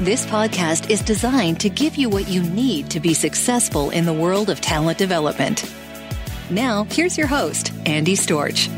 This podcast is designed to give you what you need to be successful in the world of talent development. Now, here's your host, Andy Storch.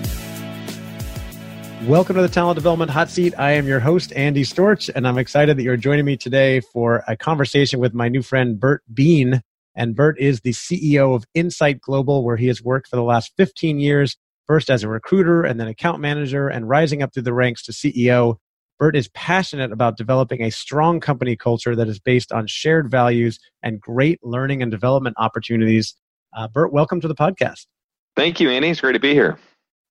Welcome to the Talent Development Hot Seat. I am your host, Andy Storch, and I'm excited that you're joining me today for a conversation with my new friend, Bert Bean. And Bert is the CEO of Insight Global, where he has worked for the last 15 years, first as a recruiter and then account manager, and rising up through the ranks to CEO. Bert is passionate about developing a strong company culture that is based on shared values and great learning and development opportunities. Uh, Bert, welcome to the podcast. Thank you, Andy. It's great to be here.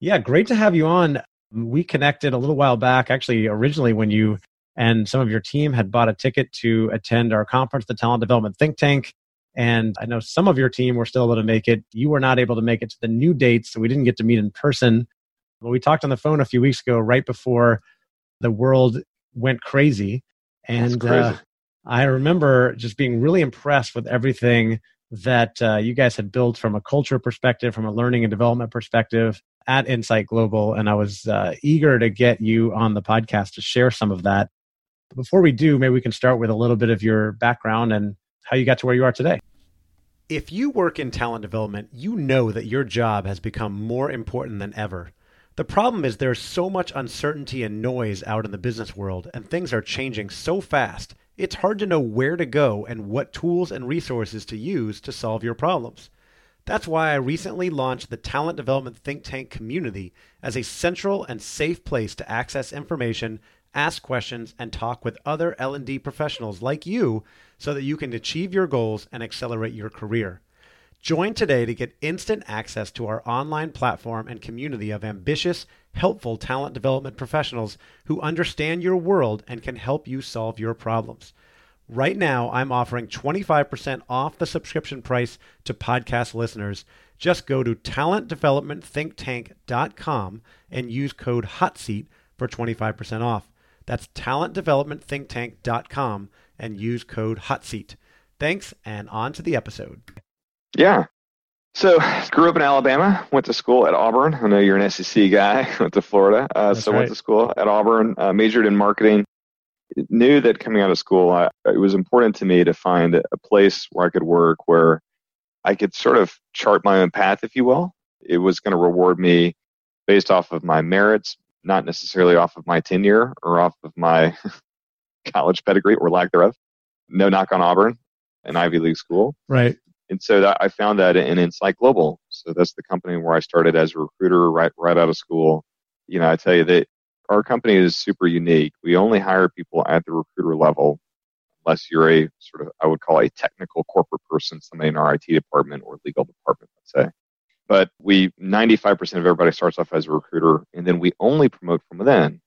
Yeah, great to have you on. We connected a little while back, actually, originally when you and some of your team had bought a ticket to attend our conference, the Talent Development Think Tank. And I know some of your team were still able to make it. You were not able to make it to the new dates, so we didn't get to meet in person. But we talked on the phone a few weeks ago, right before the world went crazy. And crazy. Uh, I remember just being really impressed with everything that uh, you guys had built from a culture perspective, from a learning and development perspective at Insight Global. And I was uh, eager to get you on the podcast to share some of that. But before we do, maybe we can start with a little bit of your background and how you got to where you are today. If you work in talent development, you know that your job has become more important than ever. The problem is there's so much uncertainty and noise out in the business world, and things are changing so fast, it's hard to know where to go and what tools and resources to use to solve your problems. That's why I recently launched the Talent Development Think Tank community as a central and safe place to access information, ask questions, and talk with other L&D professionals like you so that you can achieve your goals and accelerate your career. Join today to get instant access to our online platform and community of ambitious, helpful talent development professionals who understand your world and can help you solve your problems. Right now, I'm offering 25% off the subscription price to podcast listeners. Just go to talentdevelopmentthinktank.com and use code HOTSEAT for 25% off. That's talentdevelopmentthinktank.com and use code HOTSEAT. Thanks, and on to the episode. Yeah. So grew up in Alabama, went to school at Auburn. I know you're an SEC guy. went to Florida, uh, so right. went to school at Auburn. Uh, majored in marketing. Knew that coming out of school, I, it was important to me to find a place where I could work, where I could sort of chart my own path, if you will. It was going to reward me based off of my merits, not necessarily off of my tenure or off of my college pedigree or lack thereof. No knock on Auburn, an Ivy League school. Right and so that I found that in Insight Global. So that's the company where I started as a recruiter right right out of school. You know, I tell you that our company is super unique. We only hire people at the recruiter level, unless you're a sort of I would call a technical corporate person, somebody in our IT department or legal department, let's say. But we 95% of everybody starts off as a recruiter, and then we only promote from within.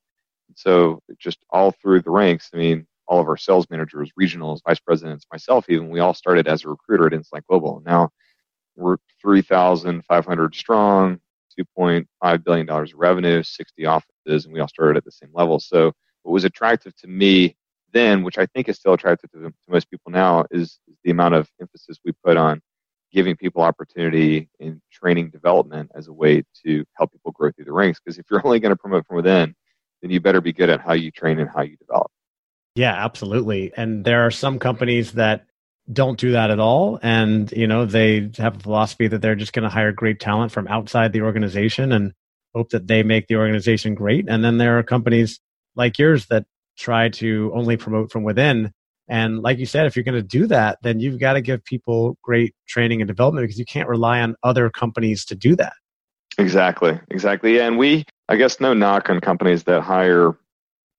So just all through the ranks. I mean, all of our sales managers, regionals, vice presidents, myself even, we all started as a recruiter at Insight Global. Now we're 3,500 strong, $2.5 billion of revenue, 60 offices, and we all started at the same level. So what was attractive to me then, which I think is still attractive to, to most people now, is, is the amount of emphasis we put on giving people opportunity in training development as a way to help people grow through the ranks. Because if you're only going to promote from within, then you better be good at how you train and how you develop. Yeah, absolutely. And there are some companies that don't do that at all. And, you know, they have a philosophy that they're just going to hire great talent from outside the organization and hope that they make the organization great. And then there are companies like yours that try to only promote from within. And like you said, if you're going to do that, then you've got to give people great training and development because you can't rely on other companies to do that. Exactly. Exactly. And we, I guess, no knock on companies that hire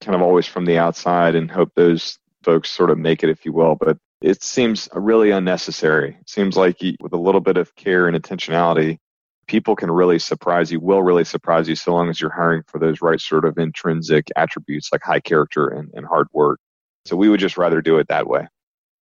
kind of always from the outside and hope those folks sort of make it, if you will. But it seems really unnecessary. It seems like with a little bit of care and intentionality, people can really surprise you, will really surprise you so long as you're hiring for those right sort of intrinsic attributes like high character and, and hard work. So we would just rather do it that way.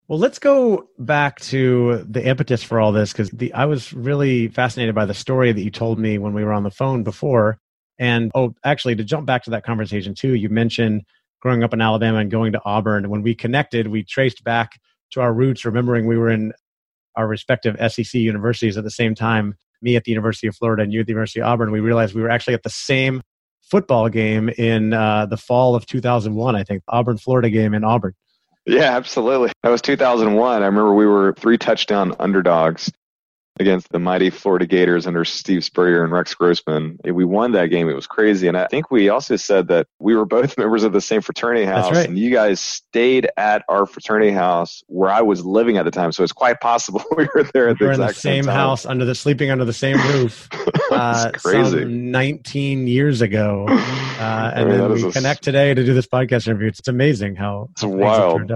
Well, let's go back to the impetus for all this because I was really fascinated by the story that you told me when we were on the phone before. And oh, actually, to jump back to that conversation too, you mentioned growing up in Alabama and going to Auburn. When we connected, we traced back to our roots, remembering we were in our respective SEC universities at the same time me at the University of Florida and you at the University of Auburn, we realized we were actually at the same football game in uh, the fall of 2001, I think, Auburn Florida game in Auburn. Yeah, absolutely. That was 2001. I remember we were three touchdown underdogs against the mighty Florida Gators under Steve Spurrier and Rex Grossman. We won that game. It was crazy. And I think we also said that we were both members of the same fraternity house. Right. And you guys stayed at our fraternity house where I was living at the time. So it's quite possible we were there at we the in exact the same, same house under the sleeping under the same roof. uh, crazy. 19 years ago. Uh, and I mean, then we a... connect today to do this podcast interview. It's amazing how it's wild.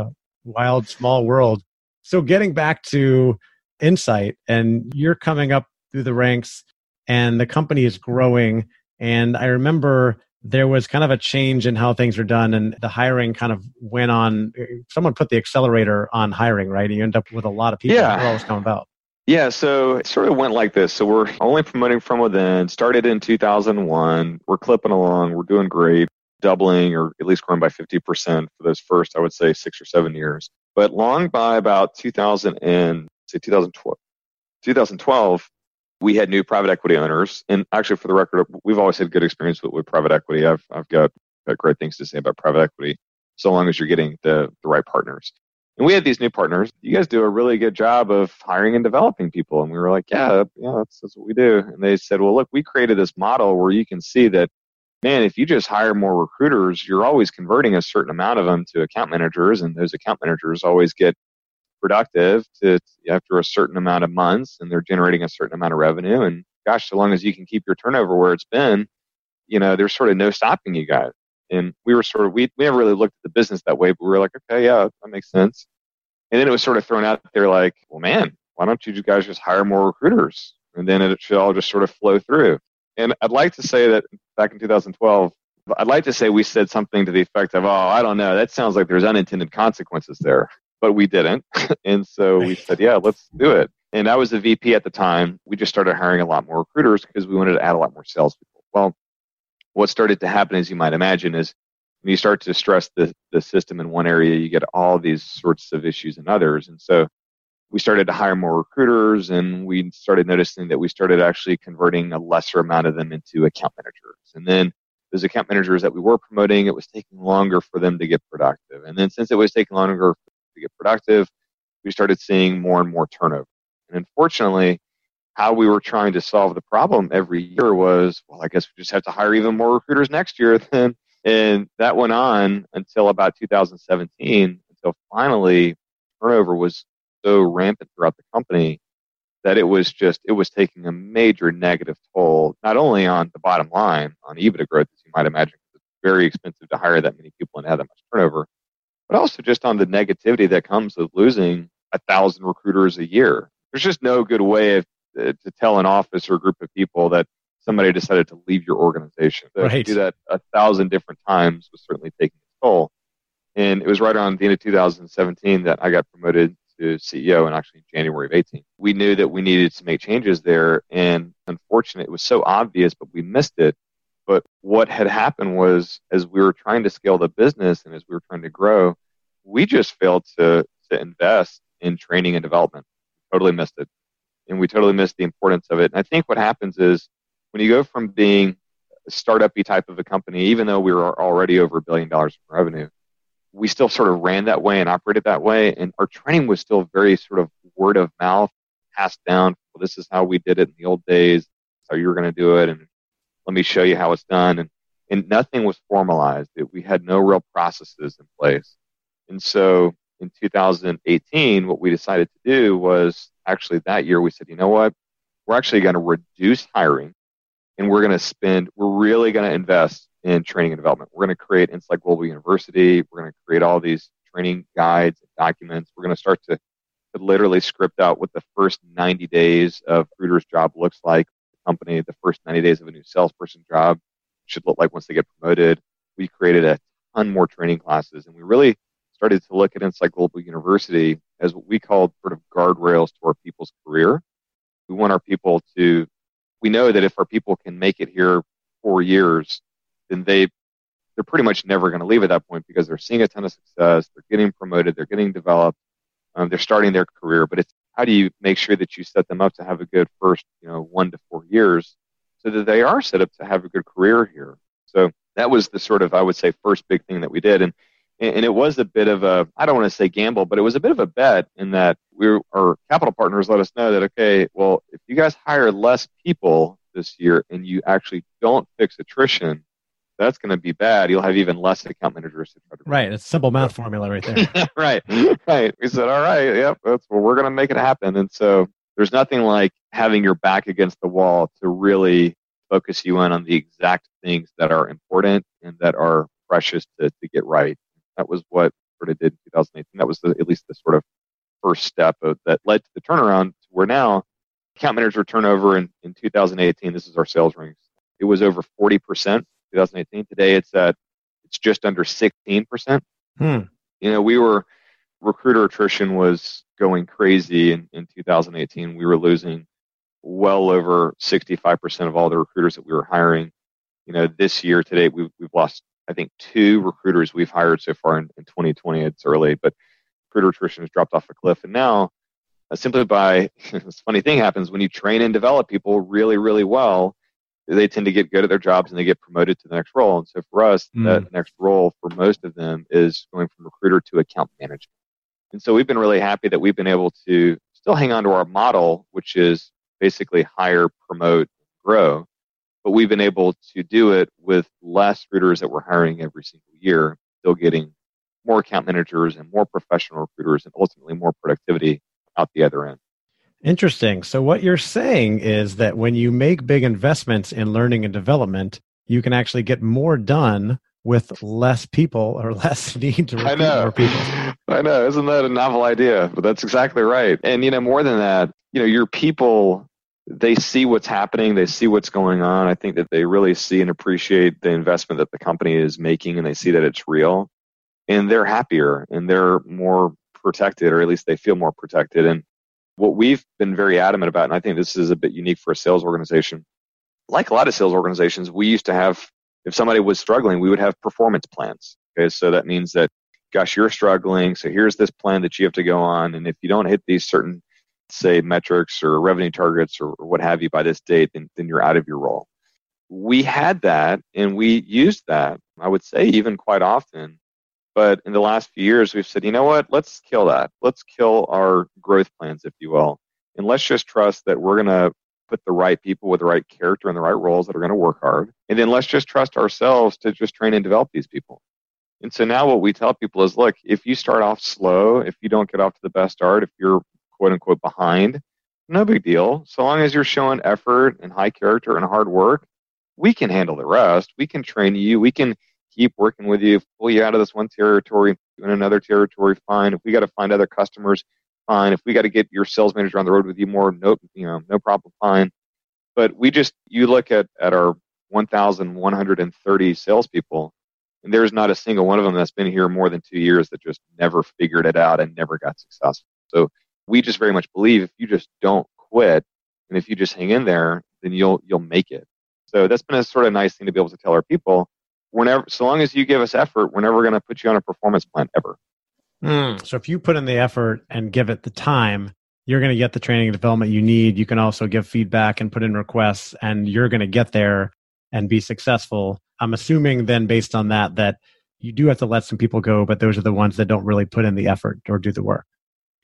Wild, small world. So getting back to insight and you're coming up through the ranks and the company is growing and i remember there was kind of a change in how things were done and the hiring kind of went on someone put the accelerator on hiring right and you end up with a lot of people yeah. that always come about yeah, so it sort of went like this. So we're only promoting from within, started in 2001. We're clipping along. We're doing great, doubling or at least growing by 50% for those first, I would say, six or seven years. But long by about 2000 and say 2012, 2012, we had new private equity owners. And actually, for the record, we've always had good experience with, with private equity. I've, I've got, got great things to say about private equity, so long as you're getting the, the right partners. And we had these new partners. You guys do a really good job of hiring and developing people. And we were like, yeah, yeah, that's, that's what we do. And they said, well, look, we created this model where you can see that, man, if you just hire more recruiters, you're always converting a certain amount of them to account managers. And those account managers always get productive to after a certain amount of months and they're generating a certain amount of revenue. And gosh, so long as you can keep your turnover where it's been, you know, there's sort of no stopping you guys. And we were sort of, we, we never really looked at the business that way, but we were like, okay, yeah, that makes sense. And then it was sort of thrown out there like, well, man, why don't you guys just hire more recruiters? And then it should all just sort of flow through. And I'd like to say that back in 2012, I'd like to say we said something to the effect of, oh, I don't know, that sounds like there's unintended consequences there but we didn't. and so we said, yeah, let's do it. And I was the VP at the time. We just started hiring a lot more recruiters because we wanted to add a lot more salespeople. Well, what started to happen, as you might imagine, is when you start to stress the, the system in one area, you get all these sorts of issues in others. And so we started to hire more recruiters and we started noticing that we started actually converting a lesser amount of them into account managers. And then those account managers that we were promoting, it was taking longer for them to get productive. And then since it was taking longer to get productive, we started seeing more and more turnover. And unfortunately, how we were trying to solve the problem every year was, well, I guess we just have to hire even more recruiters next year. Then, and that went on until about 2017, until finally turnover was so rampant throughout the company that it was just it was taking a major negative toll, not only on the bottom line on EBITDA growth, as you might imagine, because it's very expensive to hire that many people and have that much turnover, but also just on the negativity that comes with losing a thousand recruiters a year. There's just no good way of, uh, to tell an office or a group of people that somebody decided to leave your organization. So right. To do that a thousand different times was certainly taking its toll. And it was right around the end of 2017 that I got promoted to CEO and actually January of 18. We knew that we needed to make changes there. And unfortunately, it was so obvious, but we missed it but what had happened was, as we were trying to scale the business and as we were trying to grow, we just failed to, to invest in training and development. Totally missed it. and we totally missed the importance of it. And I think what happens is when you go from being a startup-y type of a company, even though we were already over a billion dollars in revenue, we still sort of ran that way and operated that way. And our training was still very sort of word of mouth, passed down. Well, this is how we did it in the old days. How you were going to do it, and let me show you how it's done. And and nothing was formalized. It, we had no real processes in place. And so in 2018, what we decided to do was actually that year we said, you know what, we're actually going to reduce hiring, and we're going to spend. We're really going to invest in training and development. We're going to create Insight Global University. We're going to create all these training guides and documents. We're going to start to, to literally script out what the first 90 days of recruiter's job looks like. Company, the first 90 days of a new salesperson job should look like once they get promoted. We created a ton more training classes, and we really started to look at Insight Global University as what we called sort of guardrails to our people's career. We want our people to, we know that if our people can make it here four years, then they they're pretty much never going to leave at that point because they're seeing a ton of success, they're getting promoted, they're getting developed, um, they're starting their career. But it's how do you make sure that you set them up to have a good first, you know, one to four years, so that they are set up to have a good career here. So that was the sort of I would say first big thing that we did, and and it was a bit of a I don't want to say gamble, but it was a bit of a bet in that we were, our capital partners let us know that okay, well if you guys hire less people this year and you actually don't fix attrition that's going to be bad. You'll have even less account managers. right. It's simple math formula right there. right. Right. We said, all right, yep, that's well, we're going to make it happen. And so there's nothing like having your back against the wall to really focus you in on the exact things that are important and that are precious to, to get right. That was what sort of did in 2018. That was the, at least the sort of first step of, that led to the turnaround to where now account manager turnover in, in 2018, this is our sales rings. It was over 40% 2018. Today it's at it's just under 16 percent. Hmm. You know, we were recruiter attrition was going crazy in, in 2018. We were losing well over 65 percent of all the recruiters that we were hiring. You know, this year today we've we've lost I think two recruiters we've hired so far in, in 2020. It's early, but recruiter attrition has dropped off a cliff, and now uh, simply by this funny thing happens when you train and develop people really really well they tend to get good at their jobs and they get promoted to the next role. And so for us, mm. that next role for most of them is going from recruiter to account manager. And so we've been really happy that we've been able to still hang on to our model, which is basically hire, promote, grow. But we've been able to do it with less recruiters that we're hiring every single year, still getting more account managers and more professional recruiters and ultimately more productivity out the other end. Interesting. So, what you're saying is that when you make big investments in learning and development, you can actually get more done with less people or less need to recruit more people. I know. Isn't that a novel idea? But that's exactly right. And, you know, more than that, you know, your people, they see what's happening, they see what's going on. I think that they really see and appreciate the investment that the company is making and they see that it's real. And they're happier and they're more protected, or at least they feel more protected. And what we've been very adamant about, and I think this is a bit unique for a sales organization, like a lot of sales organizations, we used to have, if somebody was struggling, we would have performance plans. Okay, so that means that, gosh, you're struggling, so here's this plan that you have to go on, and if you don't hit these certain, say, metrics or revenue targets or, what have you by this date, then, then you're out of your role. We had that, and we used that, I would say, even quite often but in the last few years, we've said, you know what? Let's kill that. Let's kill our growth plans, if you will. And let's just trust that we're going to put the right people with the right character and the right roles that are going to work hard. And then let's just trust ourselves to just train and develop these people. And so now what we tell people is look, if you start off slow, if you don't get off to the best start, if you're quote unquote behind, no big deal. So long as you're showing effort and high character and hard work, we can handle the rest. We can train you. We can keep working with you, pull you out of this one territory, in another territory, fine. If we got to find other customers, fine. If we got to get your sales manager on the road with you more, no, you know, no problem, fine. But we just, you look at, at our 1,130 salespeople, and there's not a single one of them that's been here more than two years that just never figured it out and never got successful. So we just very much believe if you just don't quit and if you just hang in there, then you'll you'll make it. So that's been a sort of nice thing to be able to tell our people we're so long as you give us effort, we're never going to put you on a performance plan ever. Mm, so if you put in the effort and give it the time, you're going to get the training and development you need. You can also give feedback and put in requests, and you're going to get there and be successful. I'm assuming then, based on that, that you do have to let some people go, but those are the ones that don't really put in the effort or do the work.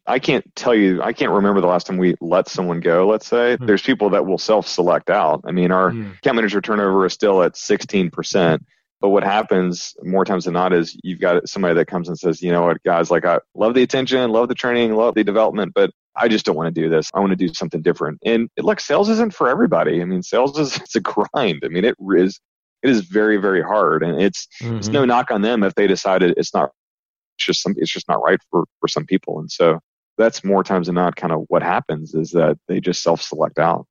I can't tell you, I can't remember the last time we let someone go, let's say. Hmm. There's people that will self select out. I mean, our hmm. account manager turnover is still at 16%. But what happens more times than not is you've got somebody that comes and says, you know what, guys, like I love the attention, love the training, love the development, but I just don't want to do this. I want to do something different. And look, sales isn't for everybody. I mean, sales is it's a grind. I mean, it is it is very very hard, and it's mm-hmm. it's no knock on them if they decided it's not. It's just some. It's just not right for for some people, and so that's more times than not kind of what happens is that they just self select out.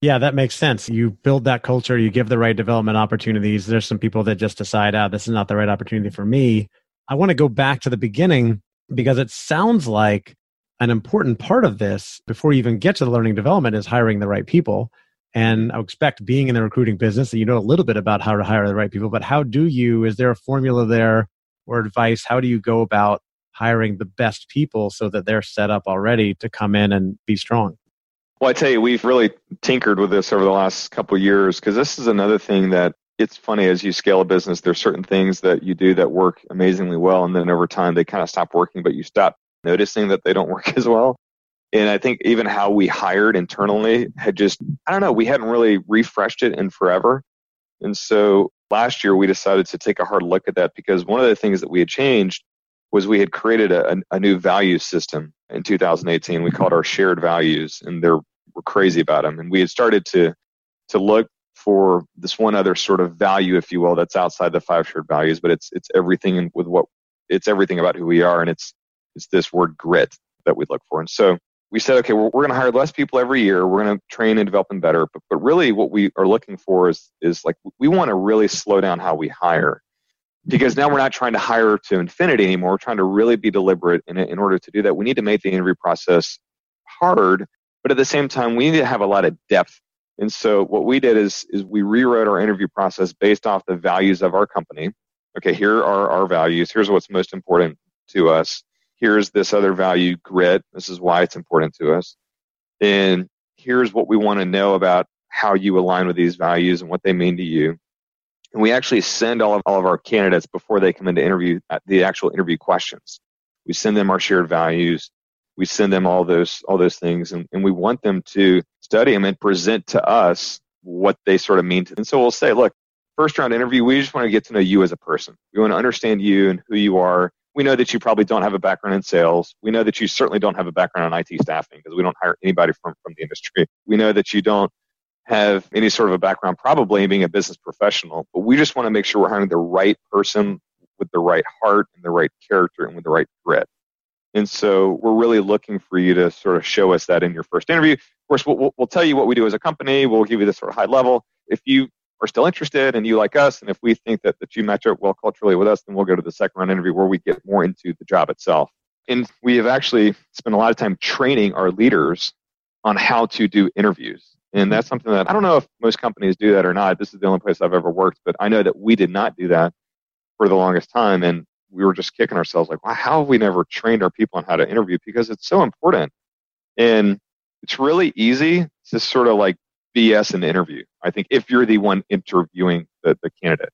Yeah, that makes sense. You build that culture, you give the right development opportunities. There's some people that just decide, ah, this is not the right opportunity for me. I want to go back to the beginning because it sounds like an important part of this before you even get to the learning development is hiring the right people. And I expect being in the recruiting business that you know a little bit about how to hire the right people, but how do you, is there a formula there or advice? How do you go about hiring the best people so that they're set up already to come in and be strong? Well, I tell you, we've really tinkered with this over the last couple years because this is another thing that it's funny as you scale a business, there's certain things that you do that work amazingly well, and then over time they kind of stop working, but you stop noticing that they don't work as well. And I think even how we hired internally had just, I don't know, we hadn't really refreshed it in forever. And so last year we decided to take a hard look at that because one of the things that we had changed was we had created a, a new value system in 2018. We called our shared values and they're, we're crazy about them. And we had started to, to look for this one other sort of value, if you will, that's outside the five shared values, but it's, it's everything with what, it's everything about who we are. And it's, it's this word grit that we look for. And so we said, okay, we're, we're going to hire less people every year. We're going to train and develop them better. But, but really what we are looking for is, is like, we want to really slow down how we hire because now we're not trying to hire to infinity anymore. We're trying to really be deliberate. In order to do that, we need to make the interview process hard, but at the same time, we need to have a lot of depth. And so what we did is, is we rewrote our interview process based off the values of our company. Okay, here are our values. Here's what's most important to us here's this other value grit. This is why it's important to us. And here's what we want to know about how you align with these values and what they mean to you. And we actually send all of, all of our candidates before they come into interview uh, the actual interview questions. We send them our shared values. We send them all those all those things, and, and we want them to study them and present to us what they sort of mean to. Them. And so we'll say, look, first round interview, we just want to get to know you as a person. We want to understand you and who you are we know that you probably don't have a background in sales. We know that you certainly don't have a background in IT staffing because we don't hire anybody from, from the industry. We know that you don't have any sort of a background probably being a business professional, but we just want to make sure we're hiring the right person with the right heart and the right character and with the right grit. And so we're really looking for you to sort of show us that in your first interview. Of course, we'll, we'll tell you what we do as a company. We'll give you this sort of high level. If you are still interested and you like us, and if we think that, that you match up well culturally with us, then we'll go to the second round interview where we get more into the job itself. And we have actually spent a lot of time training our leaders on how to do interviews. And mm-hmm. that's something that I don't know if most companies do that or not. This is the only place I've ever worked, but I know that we did not do that for the longest time. And we were just kicking ourselves like, wow, how have we never trained our people on how to interview? Because it's so important. And it's really easy to sort of like BS an interview. I think if you're the one interviewing the, the candidate.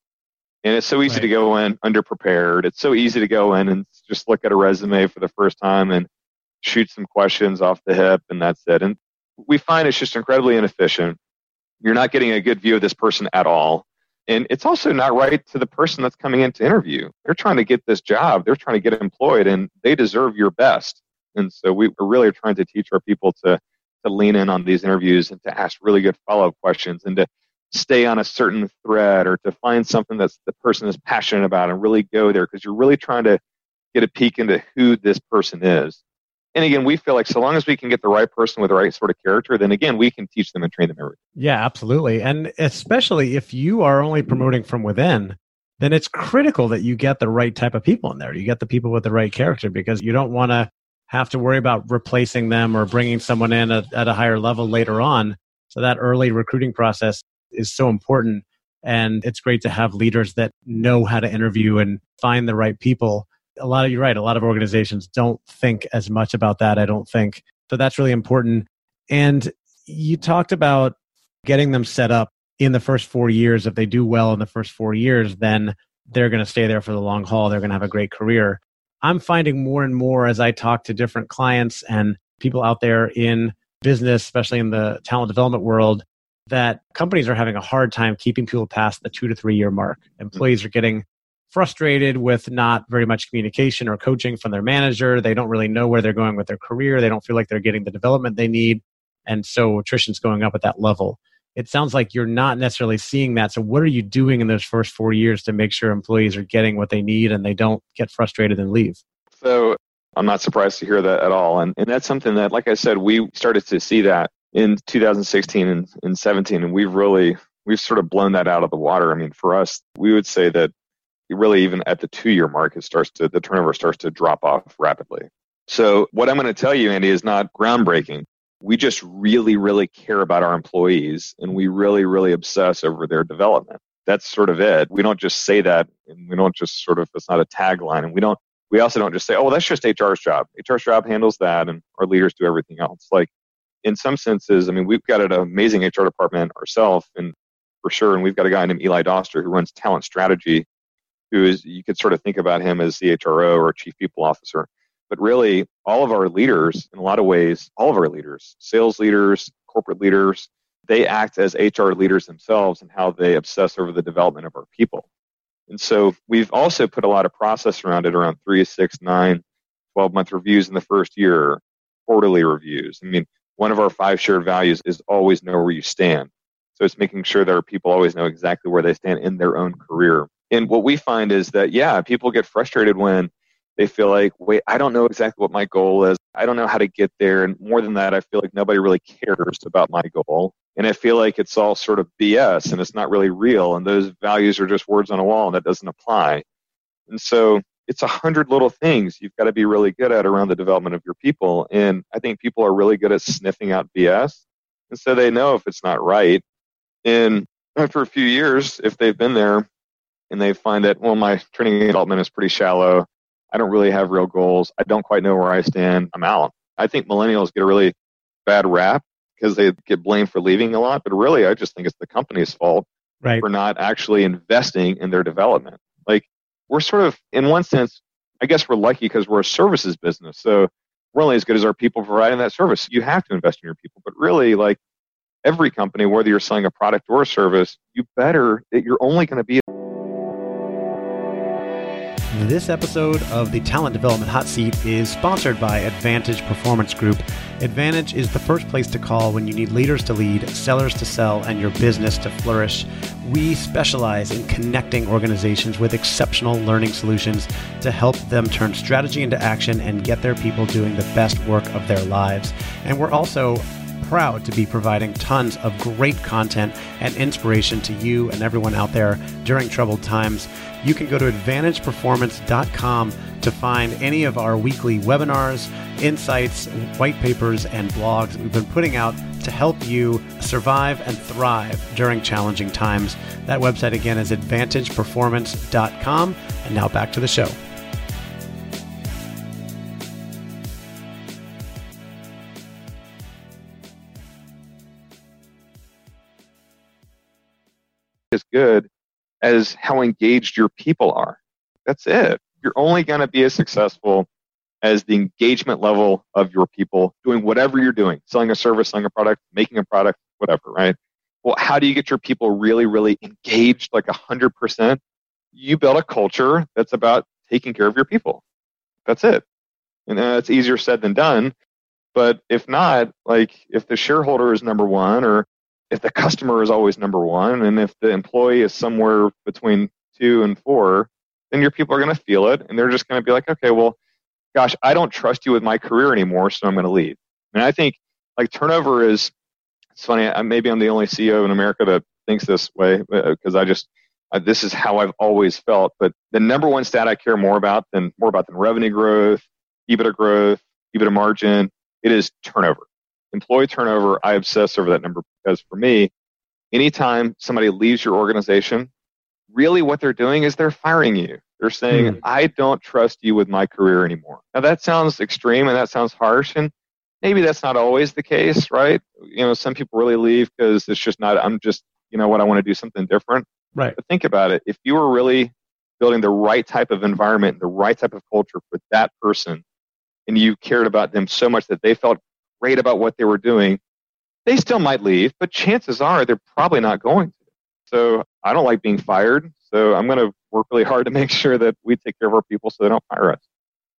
And it's so easy right. to go in underprepared. It's so easy to go in and just look at a resume for the first time and shoot some questions off the hip and that's it. And we find it's just incredibly inefficient. You're not getting a good view of this person at all. And it's also not right to the person that's coming in to interview. They're trying to get this job. They're trying to get employed and they deserve your best. And so we, really trying to teach our people to to lean in on these interviews and to ask really good follow up questions and to stay on a certain thread or to find something that the person is passionate about and really go there because you're really trying to get a peek into who this person is. And again, we feel like so long as we can get the right person with the right sort of character, then again, we can teach them and train them everything. Yeah, absolutely. And especially if you are only promoting from within, then it's critical that you get the right type of people in there. You get the people with the right character because you don't want to have to worry about replacing them or bringing someone in at, at, a higher level later on. So that early recruiting process is so important. And it's great to have leaders that know how to interview and find the right people. A lot of, you're right, a lot of organizations don't think as much about that. I don't think So that's really important. And you talked about getting them set up in the first four years. If they do well in the first four years, then they're going to stay there for the long haul. They're going to have a great career. I'm finding more and more as I talk to different clients and people out there in business, especially in the talent development world, that companies are having a hard time keeping people past the two to three year mark. Mm-hmm. Employees are getting frustrated with not very much communication or coaching from their manager. They don't really know where they're going with their career. They don't feel like they're getting the development they need. And so attrition's going up at that level. It sounds like you're not necessarily seeing that. So, what are you doing in those first four years to make sure employees are getting what they need and they don't get frustrated and leave? So, I'm not surprised to hear that at all. And, and that's something that, like I said, we started to see that in 2016 and, and 17, and we've really we've sort of blown that out of the water. I mean, for us, we would say that really even at the two year mark, it starts to the turnover starts to drop off rapidly. So what I'm going to tell you, Andy, is not groundbreaking. We just really, really care about our employees and we really, really obsess over their development. That's sort of it. We don't just say that and we don't just sort of, it's not a tagline and we don't, we also don't just say, oh, that's just HR's job. HR's job handles that and our leaders do everything else. Like in some senses, I mean, we've got an amazing HR department ourselves, and for sure, and we've got a guy named Eli Doster who runs talent strategy, who is you could sort of think about him as the HRO or chief people officer. But really, all of our leaders, in a lot of ways, all of our leaders, sales leaders, corporate leaders, they act as HR leaders themselves and how they obsess over the development of our people. And so we've also put a lot of process around it around three, six, nine, 12 month reviews in the first year, quarterly reviews. I mean, one of our five shared values is always know where you stand. So it's making sure that our people always know exactly where they stand in their own career. And what we find is that, yeah, people get frustrated when they feel like, wait, I don't know exactly what my goal is. I don't know how to get there. And more than that, I feel like nobody really cares about my goal. And I feel like it's all sort of BS and it's not really real. And those values are just words on a wall and that doesn't apply. And so it's a hundred little things you've got to be really good at around the development of your people. And I think people are really good at sniffing out BS. And so they know if it's not right. And after a few years, if they've been there and they find that, well, my training development is pretty shallow. I don't really have real goals. I don't quite know where I stand. I'm out. I think millennials get a really bad rap because they get blamed for leaving a lot. But really, I just think it's the company's fault right. for not actually investing in their development. Like we're sort of, in one sense, I guess we're lucky because we're a services business. So we're only as good as our people providing that service. You have to invest in your people. But really, like every company, whether you're selling a product or a service, you better, you're only going to be this episode of the Talent Development Hot Seat is sponsored by Advantage Performance Group. Advantage is the first place to call when you need leaders to lead, sellers to sell, and your business to flourish. We specialize in connecting organizations with exceptional learning solutions to help them turn strategy into action and get their people doing the best work of their lives. And we're also proud to be providing tons of great content and inspiration to you and everyone out there during troubled times you can go to advantageperformance.com to find any of our weekly webinars, insights, white papers, and blogs we've been putting out to help you survive and thrive during challenging times. That website again is advantageperformance.com. And now back to the show. Good as how engaged your people are. That's it. You're only going to be as successful as the engagement level of your people doing whatever you're doing, selling a service, selling a product, making a product, whatever, right? Well, how do you get your people really, really engaged like 100%? You build a culture that's about taking care of your people. That's it. And uh, that's easier said than done. But if not, like if the shareholder is number one or if the customer is always number one and if the employee is somewhere between two and four, then your people are going to feel it and they're just going to be like, okay, well, gosh, I don't trust you with my career anymore, so I'm going to leave. And I think like turnover is, it's funny, maybe I'm the only CEO in America that thinks this way because uh, I just, this is how I've always felt. But the number one stat I care more about than more about than revenue growth, EBITDA growth, EBITDA margin, it is turnover employee turnover, I obsess over that number because for me, anytime somebody leaves your organization, really what they're doing is they're firing you. They're saying, mm. I don't trust you with my career anymore. Now that sounds extreme and that sounds harsh. And maybe that's not always the case, right? You know, some people really leave because it's just not, I'm just, you know what, I want to do something different. Right. But think about it. If you were really building the right type of environment, the right type of culture for that person, and you cared about them so much that they felt great about what they were doing, they still might leave, but chances are they're probably not going to. So I don't like being fired. So I'm going to work really hard to make sure that we take care of our people so they don't fire us.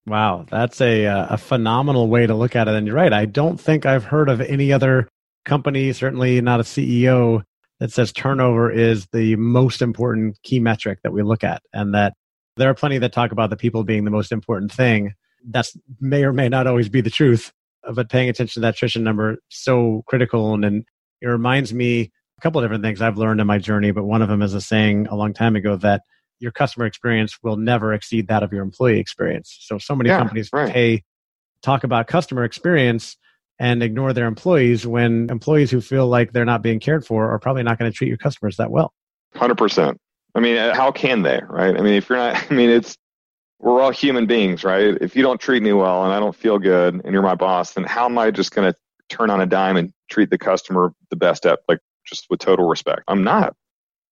Wow, that's a uh, a phenomenal way to look at it. And you're right. I don't think I've heard of any other company, certainly not a CEO, that says turnover is the most important key metric that we look at, and that there are plenty that talk about the people being the most important thing. That's may or may not always be the truth, but paying attention to that attrition number so critical, and, and it reminds me a couple of different things I've learned in my journey. But one of them is a saying a long time ago that your customer experience will never exceed that of your employee experience. So so many Yeah, companies right. pay talk about customer experience and ignore their employees when employees who feel like they're not being cared for are probably not going to treat your customers that well. Hundred percent. I mean, uh, how can they, right? I mean, if you're not, I mean, it's we're all human beings, right? If you don't treat me well and I don't feel good, and you're my boss, then how am I just going to turn on a dime and treat the customer the best at, like, just with total respect? I'm not.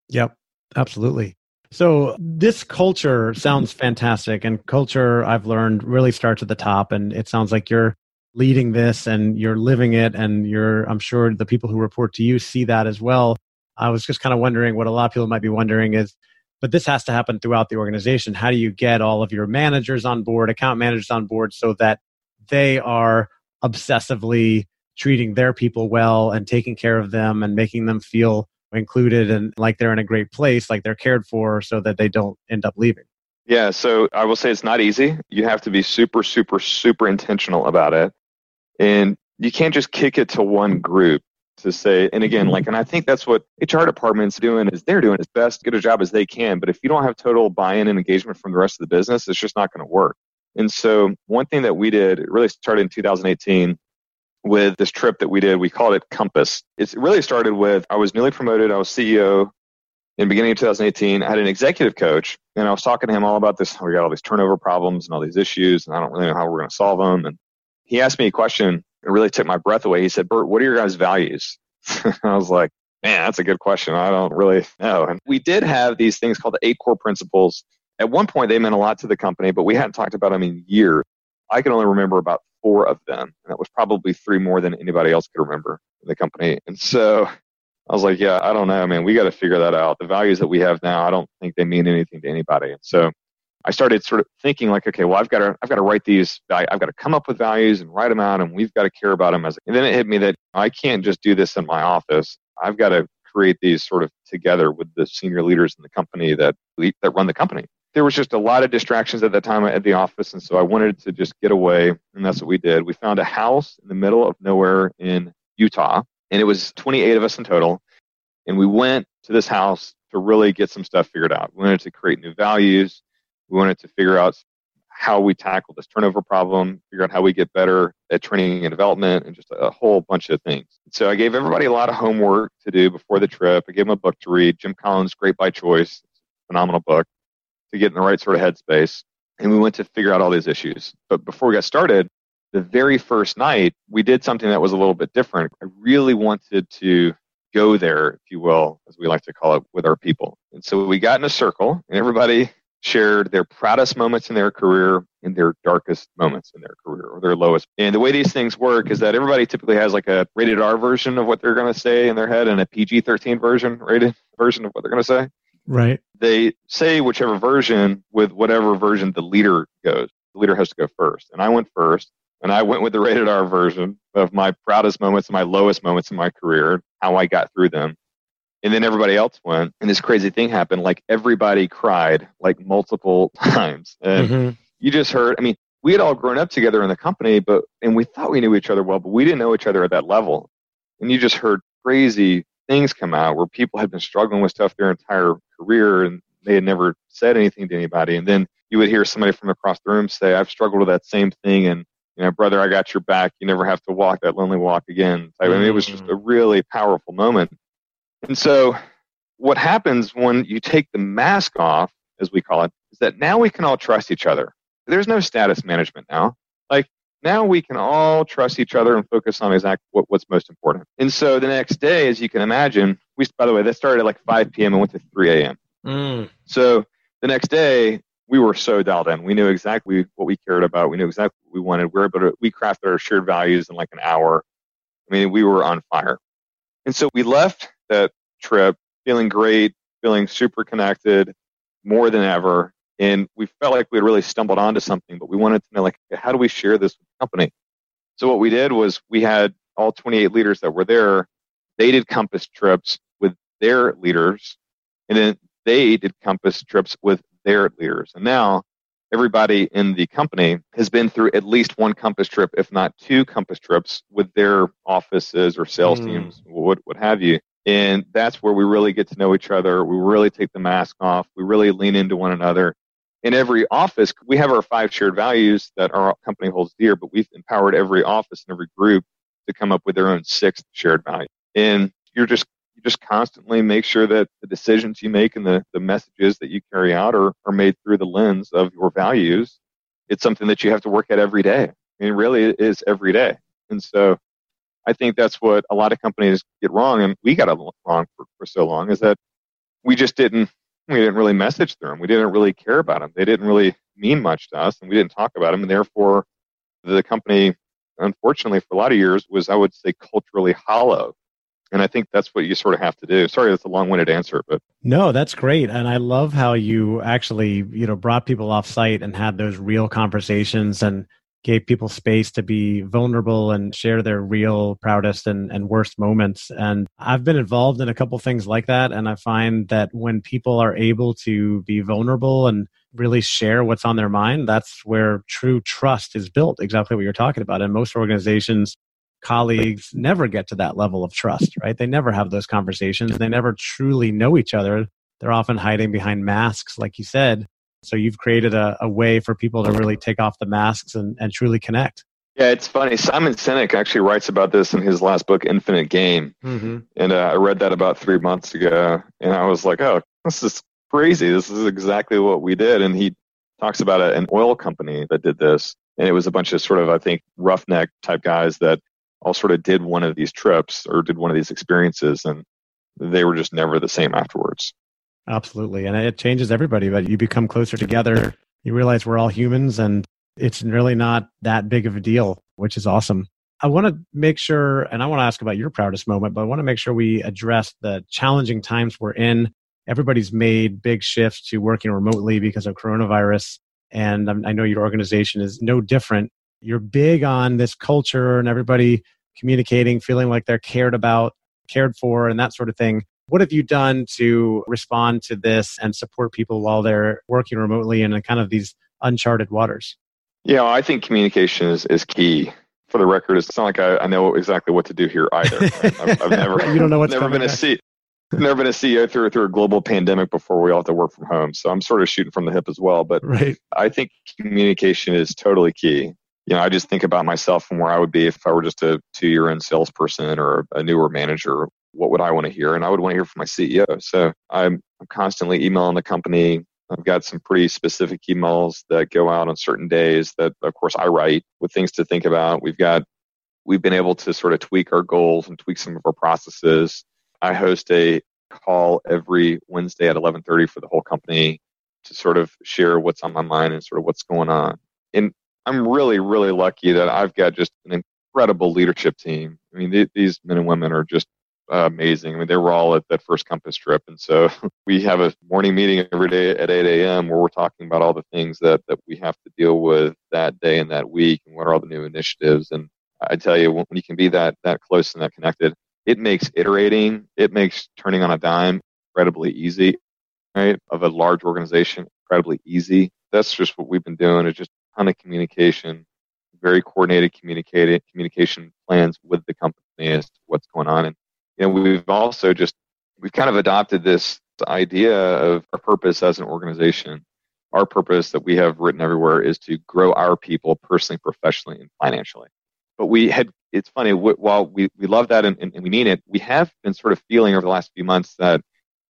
Yep, absolutely. So this culture sounds fantastic, and culture I've learned really starts at the top, and it sounds like you're leading this and you're living it, and you're I'm sure the people who report to you see that as well. I was just kind of wondering what a lot of people might be wondering is, but this has to happen throughout the organization. How do you get all of your managers on board, account managers on board, so that they are obsessively treating their people well and taking care of them and making them feel included and like they're in a great place, like they're cared for, so that they don't end up leaving. Yeah, so I will say it's not easy. You have to be super, super, super intentional about it. And you can't just kick it to one group to say, and again, mm-hmm. like, and I think that's what HR departments doing is they're doing as best, get a job as they can. But if you don't have total buy-in and engagement from the rest of the business, it's just not going to work. And so one thing that we did, it really started in 2018 with this trip that we did. We called it Compass. It really started with, I was newly promoted. I was CEO in the beginning of 2018, I had an executive coach, and I was talking to him all about this. We got all these turnover problems and all these issues, and I don't really know how we're going to solve them. And he asked me a question that really took my breath away. He said, "Bert, what are your guys' values?" I was like, "Man, that's a good question. I don't really know." And we did have these things called the eight core principles. At one point, they meant a lot to the company, but we hadn't talked about them in years. I can only remember about four of them, and that was probably three more than anybody else could remember in the company. And so I was like, yeah, I don't know, man. We got to figure that out. The values that we have now, I don't think they mean anything to anybody. And so I started sort of thinking like, okay, well, I've got to, I've got to write these, I've got to come up with values and write them out and we've got to care about them as, and then it hit me that I can't just do this in my office. I've got to create these sort of together with the senior leaders in the company that, that run the company. There was just a lot of distractions at that time at the office. And so I wanted to just get away. And that's what we did. We found a house in the middle of nowhere in Utah and it was 28 of us in total. And we went to this house to really get some stuff figured out. We wanted to create new values. We wanted to figure out how we tackle this turnover problem, figure out how we get better at training and development, and just a whole bunch of things. So I gave everybody a lot of homework to do before the trip. I gave them a book to read. Jim Collins, Great by Choice, phenomenal book to get in the right sort of headspace. And we went to figure out all these issues. But before we got started, the very first night, we did something that was a little bit different. I really wanted to go there, if you will, as we like to call it, with our people. And so we got in a circle, and everybody shared their proudest moments in their career and their darkest moments in their career or their lowest. And the way these things work is that everybody typically has like a rated R version of what they're going to say in their head and a PG 13 version, rated version of what they're going to say. Right. They say whichever version with whatever version the leader goes. The leader has to go first. And I went first. And I went with the rated R version of my proudest moments and my lowest moments in my career, how I got through them. And then everybody else went, and this crazy thing happened. Like everybody cried like multiple times. And Mhm. you just heard, I mean, we had all grown up together in the company, but, and we thought we knew each other well, but we didn't know each other at that level. And you just heard crazy things come out where people had been struggling with stuff their entire career and they had never said anything to anybody. And then you would hear somebody from across the room say, I've struggled with that same thing. And you know, brother, I got your back. You never have to walk that lonely walk again. I mean, it was just a really powerful moment. And so, what happens when you take the mask off, as we call it, is that now we can all trust each other. There's no status management now. Like, now we can all trust each other and focus on exactly what, what's most important. And so the next day, as you can imagine, we, by the way, that started at like 5 p.m. and went to 3 a.m. Mm. So the next day, we were so dialed in. We knew exactly what we cared about. We knew exactly what we wanted. We were able to, we crafted our shared values in like an hour. I mean, we were on fire. And so we left that trip feeling great, feeling super connected more than ever. And we felt like we had really stumbled onto something, but we wanted to know, like, how do we share this with the company? So what we did was we had all 28 leaders that were there. They did Compass trips with their leaders, and then they did Compass trips with their leaders. And now everybody in the company has been through at least one Compass trip, if not two Compass trips with their offices or sales mm. teams, what, what have you. And that's where we really get to know each other. We really take the mask off. We really lean into one another. In every office, we have our five shared values that our company holds dear, but we've empowered every office and every group to come up with their own sixth shared value. And you're just you just constantly make sure that the decisions you make and the, the messages that you carry out are, are made through the lens of your values. It's something that you have to work at every day. I mean, really, it is every day. And so I think that's what a lot of companies get wrong, and we got it wrong for, for so long, is that we just didn't we didn't really message them. We didn't really care about them. They didn't really mean much to us, and we didn't talk about them. And therefore, the company, unfortunately, for a lot of years, was I would say culturally hollow. And I think that's what you sort of have to do. Sorry, that's a long-winded answer, but no, that's great. And I love how you actually, you know, brought people off site and had those real conversations and gave people space to be vulnerable and share their real proudest and, and worst moments. And I've been involved in a couple things like that. And I find that when people are able to be vulnerable and really share what's on their mind, that's where true trust is built, exactly what you're talking about. And most organizations, colleagues never get to that level of trust, right? They never have those conversations. They never truly know each other. They're often hiding behind masks, like you said. So you've created a, a way for people to really take off the masks and, and truly connect. Yeah, it's funny. Simon Sinek actually writes about this in his last book, Infinite Game. Mm-hmm. And uh, I read that about three months ago. And I was like, oh, this is crazy. This is exactly what we did. And he talks about a, an oil company that did this. And it was a bunch of sort of, I think, roughneck type guys that all sort of did one of these trips or did one of these experiences. And they were just never the same afterwards. Absolutely. And it changes everybody, but you become closer together. You realize we're all humans and it's really not that big of a deal, which is awesome. I want to make sure, and I want to ask about your proudest moment, but I want to make sure we address the challenging times we're in. Everybody's made big shifts to working remotely because of coronavirus. And I know your organization is no different. You're big on this culture and everybody communicating, feeling like they're cared about, cared for, and that sort of thing. What have you done to respond to this and support people while they're working remotely in kind of these uncharted waters? Yeah, I think communication is, is key. For the record, it's not like I, I know exactly what to do here either. I've, I've never, you don't know what's never been a C, never been a CEO through through a global pandemic before. We all have to work from home, so I'm sort of shooting from the hip as well. But right. I think communication is totally key. You know, I just think about myself and where I would be if I were just a two year in salesperson or a newer manager what would I want to hear? And I would want to hear from my CEO. So I'm, I'm constantly emailing the company. I've got some pretty specific emails that go out on certain days that, of course, I write with things to think about. We've got, we've been able to sort of tweak our goals and tweak some of our processes. I host a call every Wednesday at 11:30 for the whole company to sort of share what's on my mind and sort of what's going on. And I'm really, really lucky that I've got just an incredible leadership team. I mean, th- these men and women are just amazing. I mean, they were all at that first Compass trip, and so we have a morning meeting every day at 8 a.m. where we're talking about all the things that that we have to deal with that day and that week, and what are all the new initiatives. And I tell you, when you can be that that close and that connected, it makes iterating, it makes turning on a dime incredibly easy. Right, of a large organization, incredibly easy. That's just what we've been doing. It's just a ton of communication, very coordinated communicated communication plans with the company as to what's going on. And you know, we've also just we've kind of adopted this idea of our purpose as an organization. Our purpose that we have written everywhere is to grow our people personally, professionally, and financially. But we had, it's funny, while we, we love that and, and, we mean it, we have been sort of feeling over the last few months that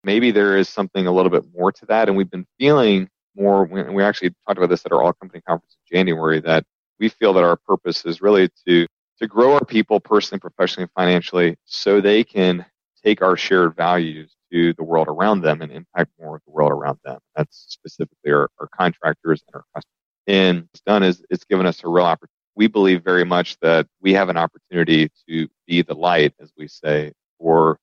maybe there is something a little bit more to that. And we've been feeling more, and we actually talked about this at our all company conference in January, that we feel that our purpose is really to to grow our people personally, professionally, and financially, so they can take our shared values to the world around them and impact more of the world around them. That's specifically our, our contractors and our customers. And it's done is it's given us a real opportunity. We believe very much that we have an opportunity to be the light, as we say, for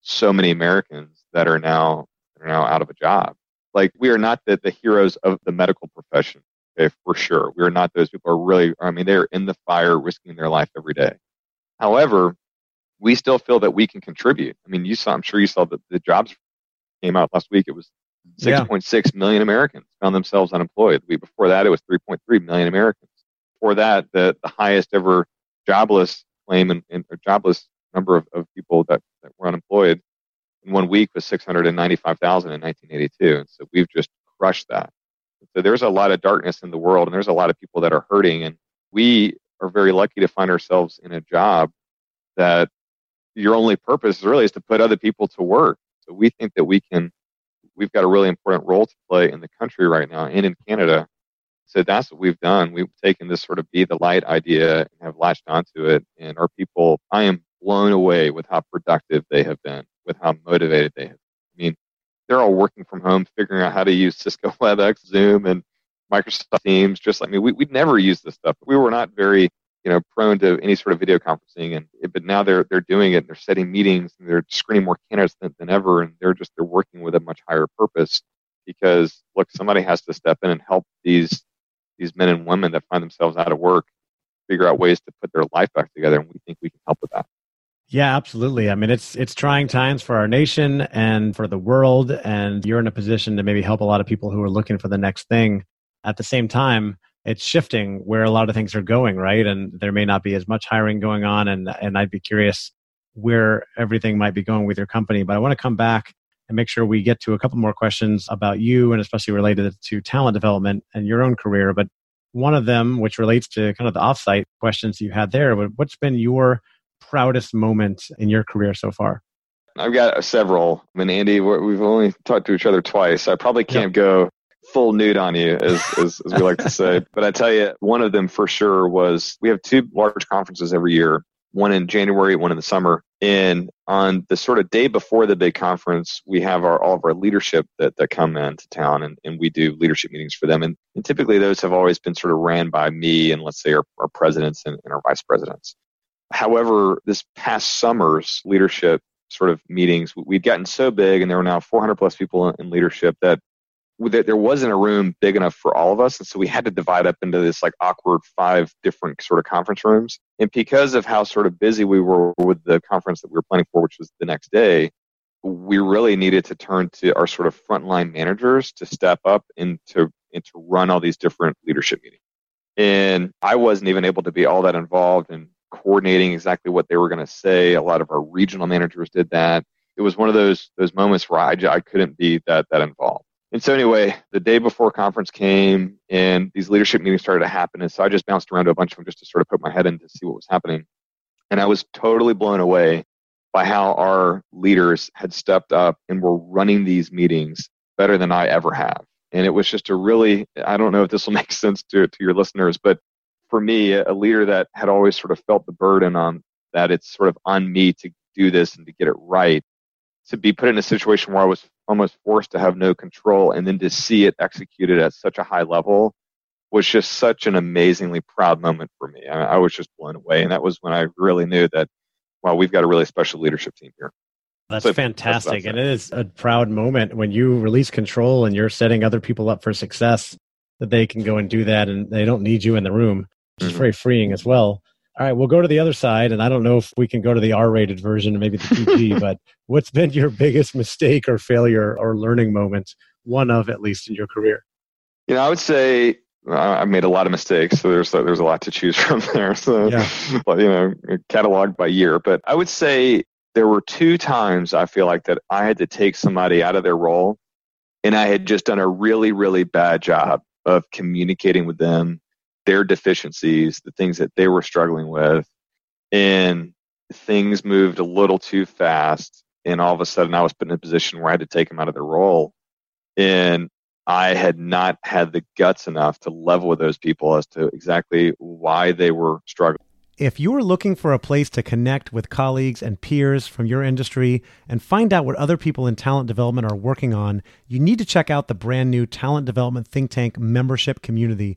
so many Americans that are now that are now out of a job. Like we are not the, the heroes of the medical profession, okay, for sure. We are not those people who are really I mean, they're in the fire risking their life every day. However, we still feel that we can contribute. I mean, you saw, I'm sure you saw that the jobs came out last week. It was 6.6 yeah. million Americans found themselves unemployed. The week before that, it was 3.3 million Americans. Before that, the, the highest ever jobless claim and, and jobless number of, of people that, that were unemployed in one week was 695,000 in 1982. And so we've just crushed that. So there's a lot of darkness in the world and there's a lot of people that are hurting. And we are very lucky to find ourselves in a job that your only purpose really is to put other people to work. So we think that we can, we've got a really important role to play in the country right now and in Canada. So that's what we've done. We've taken this sort of be the light idea and have latched onto it. And our people, I am blown away with how productive they have been, with how motivated they have. They're all working from home, figuring out how to use Cisco WebEx, Zoom, and Microsoft Teams. Just like me, we, we'd never use this stuff. We were not very you know, prone to any sort of video conferencing. And but now they're they're doing it. And they're setting meetings and they're screening more candidates than, than ever. And they're just they're working with a much higher purpose because look, somebody has to step in and help these these men and women that find themselves out of work figure out ways to put their life back together. And we think we can help with that. Yeah, absolutely. I mean, it's it's trying times for our nation and for the world, and you're in a position to maybe help a lot of people who are looking for the next thing. At the same time, it's shifting where a lot of things are going, right? And there may not be as much hiring going on. And, and I'd be curious where everything might be going with your company. But I want to come back and make sure we get to a couple more questions about you and especially related to talent development and your own career. But one of them, which relates to kind of the offsite questions you had there, what's been your proudest moment in your career so far? I've got uh, several. I mean, Andy, we've only talked to each other twice. I probably can't yep. go full nude on you, as, as, as we like to say. But I tell you, one of them for sure was we have two large conferences every year, one in January, one in the summer. And on the sort of day before the big conference, we have our all of our leadership that, that come into town and, and we do leadership meetings for them. And, and typically those have always been sort of ran by me and let's say our, our presidents and, and our vice presidents. However, this past summer's leadership sort of meetings, we'd gotten so big and there were now 400 plus people in leadership that there wasn't a room big enough for all of us. And so we had to divide up into this like awkward five different sort of conference rooms. And because of how sort of busy we were with the conference that we were planning for, which was the next day, we really needed to turn to our sort of frontline managers to step up and to, and to run all these different leadership meetings. And I wasn't even able to be all that involved in coordinating exactly what they were going to say. A lot of our regional managers did that. It was one of those those moments where I, I couldn't be that that involved. And so anyway, the day before conference came and these leadership meetings started to happen. And so I just bounced around to a bunch of them just to sort of put my head in to see what was happening. And I was totally blown away by how our leaders had stepped up and were running these meetings better than I ever have. And it was just a really, I don't know if this will make sense to, to your listeners, but for me, a leader that had always sort of felt the burden on that it's sort of on me to do this and to get it right to be put in a situation where I was almost forced to have no control and then to see it executed at such a high level was just such an amazingly proud moment for me. I, I was just blown away. And that was when I really knew that, well, we've got a really special leadership team here. That's so fantastic. That's and it is a proud moment when you release control and you're setting other people up for success that they can go and do that and they don't need you in the room, which mm-hmm. is very freeing as well. All right, we'll go to the other side, and I don't know if we can go to the R-rated version and maybe the PG. but what's been your biggest mistake or failure or learning moment? One of at least in your career. You know, I would say I've made a lot of mistakes, so there's there's a lot to choose from there. So, yeah. you know, cataloged by year. But I would say there were two times I feel like that I had to take somebody out of their role, and I had just done a really really bad job of communicating with them their deficiencies, the things that they were struggling with, and things moved a little too fast. And all of a sudden, I was put in a position where I had to take them out of their role. And I had not had the guts enough to level with those people as to exactly why they were struggling. If you're looking for a place to connect with colleagues and peers from your industry and find out what other people in talent development are working on, you need to check out the brand new Talent Development Think Tank membership community.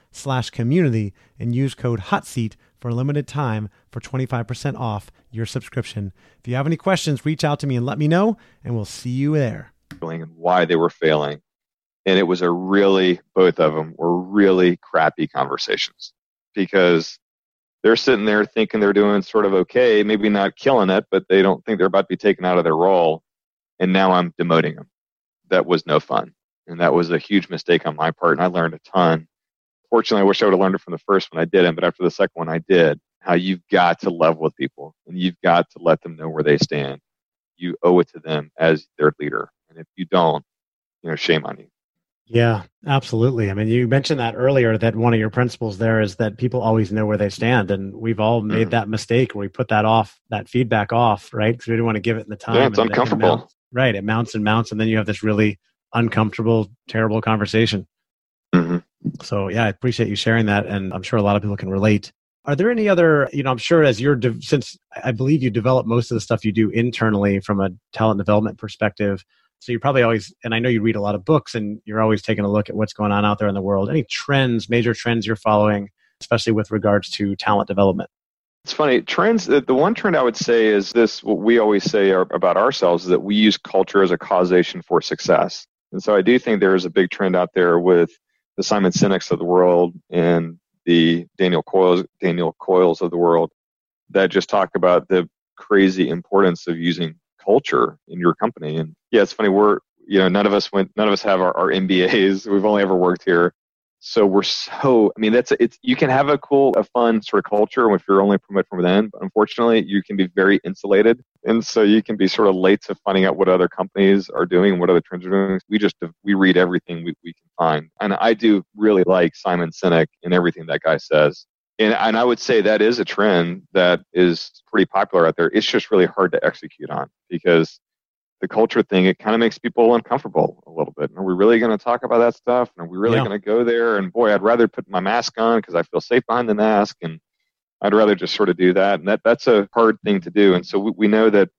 slash community and use code HOTSEAT for a limited time for 25% off your subscription. If you have any questions, reach out to me and let me know, and we'll see you there. And why they were failing. And it was a really, both of them were really crappy conversations because they're sitting there thinking they're doing sort of okay, maybe not killing it, but they don't think they're about to be taken out of their role. And now I'm demoting them. That was no fun. And that was a huge mistake on my part. And I learned a ton Fortunately, I wish I would have learned it from the first one. I didn't, but after the second one, I did. How you've got to level with people and you've got to let them know where they stand. You owe it to them as their leader. And if you don't, you know, shame on you. Yeah, absolutely. I mean, you mentioned that earlier that one of your principles there is that people always know where they stand. And we've all made mm-hmm. that mistake where we put that off, that feedback off, right? Because we didn't want to give it in the time. Yeah, it's uncomfortable. It mounts, right. It mounts and mounts. And then you have this really uncomfortable, terrible conversation. Mm-hmm. So yeah, I appreciate you sharing that, and I'm sure a lot of people can relate. Are there any other, you know, I'm sure as you're, de- since I believe you develop most of the stuff you do internally from a talent development perspective. So you're probably always, and I know you read a lot of books and you're always taking a look at what's going on out there in the world. Any trends, major trends you're following, especially with regards to talent development? It's funny. Trends, the one trend I would say is this what we always say about ourselves is that we use culture as a causation for success. And so I do think there is a big trend out there with the Simon Sinek's of the world and the Daniel Coyles, Daniel Coyles of the world that just talk about the crazy importance of using culture in your company. And yeah, it's funny. We're, you know, none of us went, none of us have our, our MBAs. We've only ever worked here. So we're so, I mean, that's, it's, you can have a cool, a fun sort of culture if you're only promoted from within, but unfortunately you can be very insulated. And so you can be sort of late to finding out what other companies are doing and what other trends are doing. We just, we read everything we, we can find. And I do really like Simon Sinek and everything that guy says. And, and I would say that is a trend that is pretty popular out there. It's just really hard to execute on because the culture thing, it kind of makes people uncomfortable a little bit. Are we really going to talk about that stuff? And are we really yeah. going to go there? And boy, I'd rather put my mask on because I feel safe behind the mask. And I'd rather just sort of do that. And that, that's a hard thing to do. And so we, we know that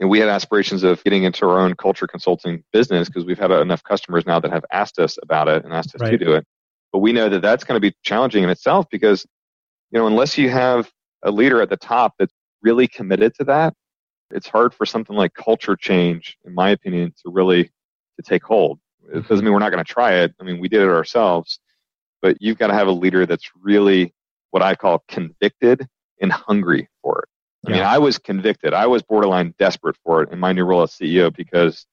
and we had aspirations of getting into our own culture consulting business because we've had enough customers now that have asked us about it and asked us right. to do it. But we know that that's going to be challenging in itself because, you know, unless you have a leader at the top that's really committed to that, it's hard for something like culture change, in my opinion, to really to take hold. It doesn't mm-hmm. mean we're not going to try it. I mean, we did it ourselves, but you've got to have a leader that's really what I call convicted and hungry for it. I yeah. mean, I was convicted. I was borderline desperate for it in my new role as CEO because,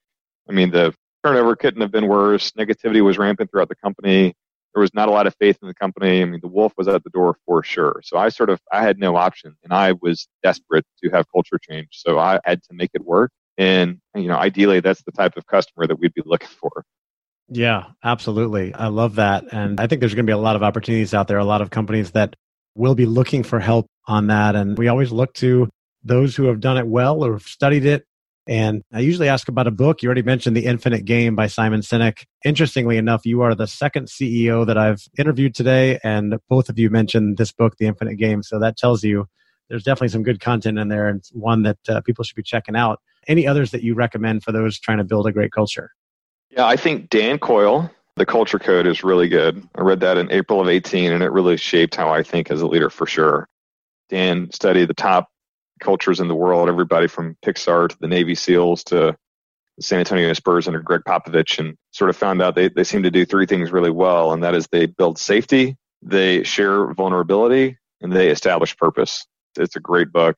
I mean, the turnover couldn't have been worse. Negativity was rampant throughout the company there was not a lot of faith in the company. I mean, the wolf was at the door for sure. So I sort of, I had no option and I was desperate to have culture change. So I had to make it work. And, you know, ideally that's the type of customer that we'd be looking for. Yeah, absolutely. I love that. And I think there's going to be a lot of opportunities out there, a lot of companies that will be looking for help on that. And we always look to those who have done it well or have studied it and I usually ask about a book. You already mentioned The Infinite Game by Simon Sinek. Interestingly enough, you are the second CEO that I've interviewed today, and both of you mentioned this book, The Infinite Game. So that tells you there's definitely some good content in there and one that uh, people should be checking out. Any others that you recommend for those trying to build a great culture? Yeah, I think Dan Coyle, The Culture Code, is really good. I read that in April of 18, and it really shaped how I think as a leader for sure. Dan studied the top cultures in the world, everybody from Pixar to the Navy SEALs to the San Antonio Spurs under Gregg Popovich, and sort of found out they, they seem to do three things really well, and that is they build safety, they share vulnerability, and they establish purpose. It's a great book.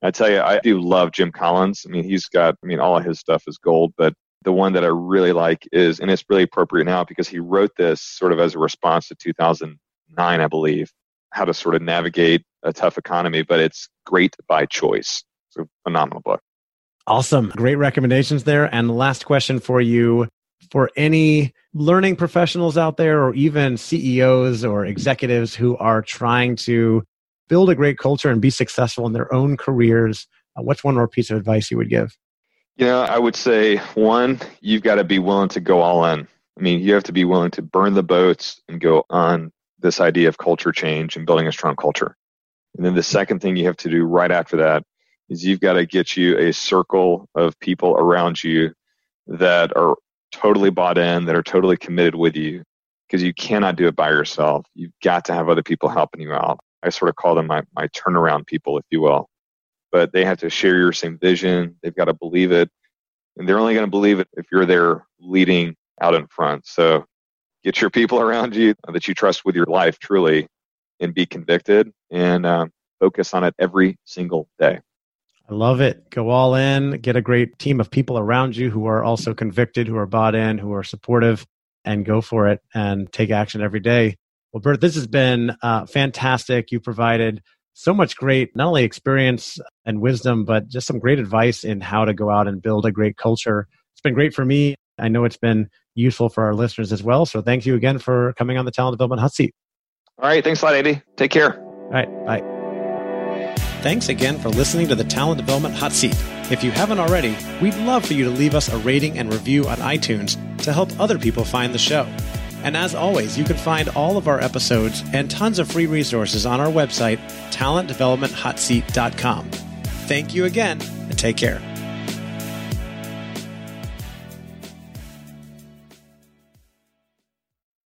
I tell you, I do love Jim Collins. I mean, he's got, I mean, all of his stuff is gold, but the one that I really like is, and it's really appropriate now because he wrote this sort of as a response to 2009, I believe, how to sort of navigate a tough economy, but it's great by choice. It's a phenomenal book. Awesome. Great recommendations there. And last question for you for any learning professionals out there, or even CEOs or executives who are trying to build a great culture and be successful in their own careers, uh, what's one more piece of advice you would give? You know, I would say one, you've got to be willing to go all in. I mean, you have to be willing to burn the boats and go on this idea of culture change and building a strong culture. And then the second thing you have to do right after that is you've got to get you a circle of people around you that are totally bought in, that are totally committed with you because you cannot do it by yourself. You've got to have other people helping you out. I sort of call them my, my turnaround people, if you will. But they have to share your same vision. They've got to believe it. And they're only going to believe it if you're there leading out in front. So get your people around you that you trust with your life truly and be convicted and uh, focus on it every single day. I love it. Go all in, get a great team of people around you who are also convicted, who are bought in, who are supportive, and go for it and take action every day. Well, Bert, this has been uh, fantastic. You provided so much great, not only experience and wisdom, but just some great advice in how to go out and build a great culture. It's been great for me. I know it's been useful for our listeners as well. So thank you again for coming on the Talent Development Hot Seat. All right. Thanks a lot, Andy. Take care. All right. Bye. Thanks again for listening to the Talent Development Hot Seat. If you haven't already, we'd love for you to leave us a rating and review on iTunes to help other people find the show. And as always, you can find all of our episodes and tons of free resources on our website, talentdevelopmenthotseat.com. Thank you again, and take care.